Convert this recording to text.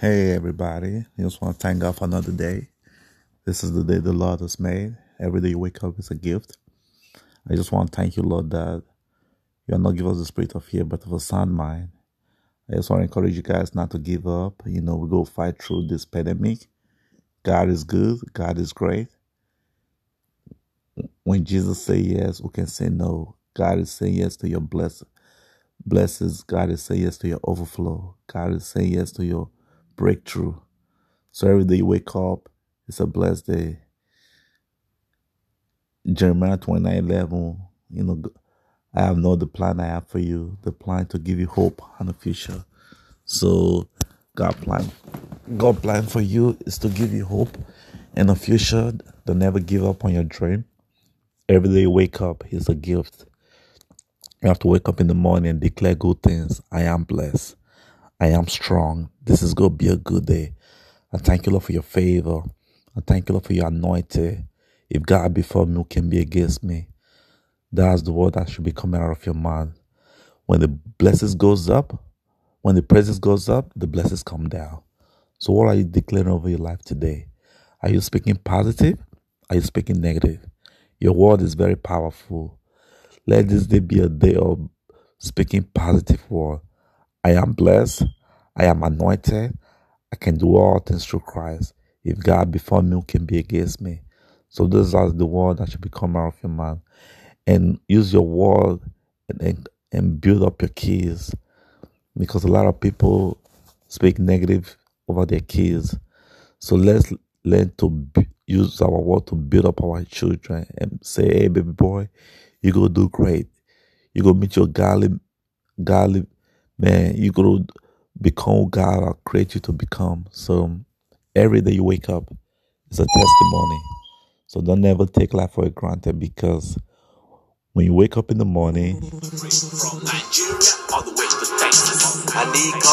Hey everybody, I just want to thank God for another day. This is the day the Lord has made. Every day you wake up is a gift. I just want to thank you, Lord, that you are not give us the spirit of fear, but of a sound mind. I just want to encourage you guys not to give up. You know, we go fight through this pandemic. God is good. God is great. When Jesus say yes, we can say no. God is saying yes to your blessing. Blessings. God is saying yes to your overflow. God is saying yes to your breakthrough. So every day you wake up, it's a blessed day. Jeremiah 29 11, you know, I have know the plan I have for you, the plan to give you hope and a future. So God plan God plan for you is to give you hope and a future. Don't never give up on your dream. Every day you wake up is a gift. You have to wake up in the morning and declare good things. I am blessed. I am strong. This is going to be a good day. I thank you, Lord, for your favor. I thank you, Lord, for your anointing. If God before me, who can be against me? That's the word that should be coming out of your mouth. When the blessings goes up, when the presence goes up, the blessings come down. So what are you declaring over your life today? Are you speaking positive? Are you speaking negative? Your word is very powerful. Let this day be a day of speaking positive word. I am blessed. I am anointed. I can do all things through Christ. If God before me, can be against me? So this is the word that should become out of your mouth. And use your word and, and, build up your keys. Because a lot of people speak negative over their kids. So let's learn to b- use our word to build up our children and say, hey, baby boy, you go do great. You go meet your godly, godly man. You go become God will create you to become. So every day you wake up is a testimony. So don't ever take life for granted because when you wake up in the morning,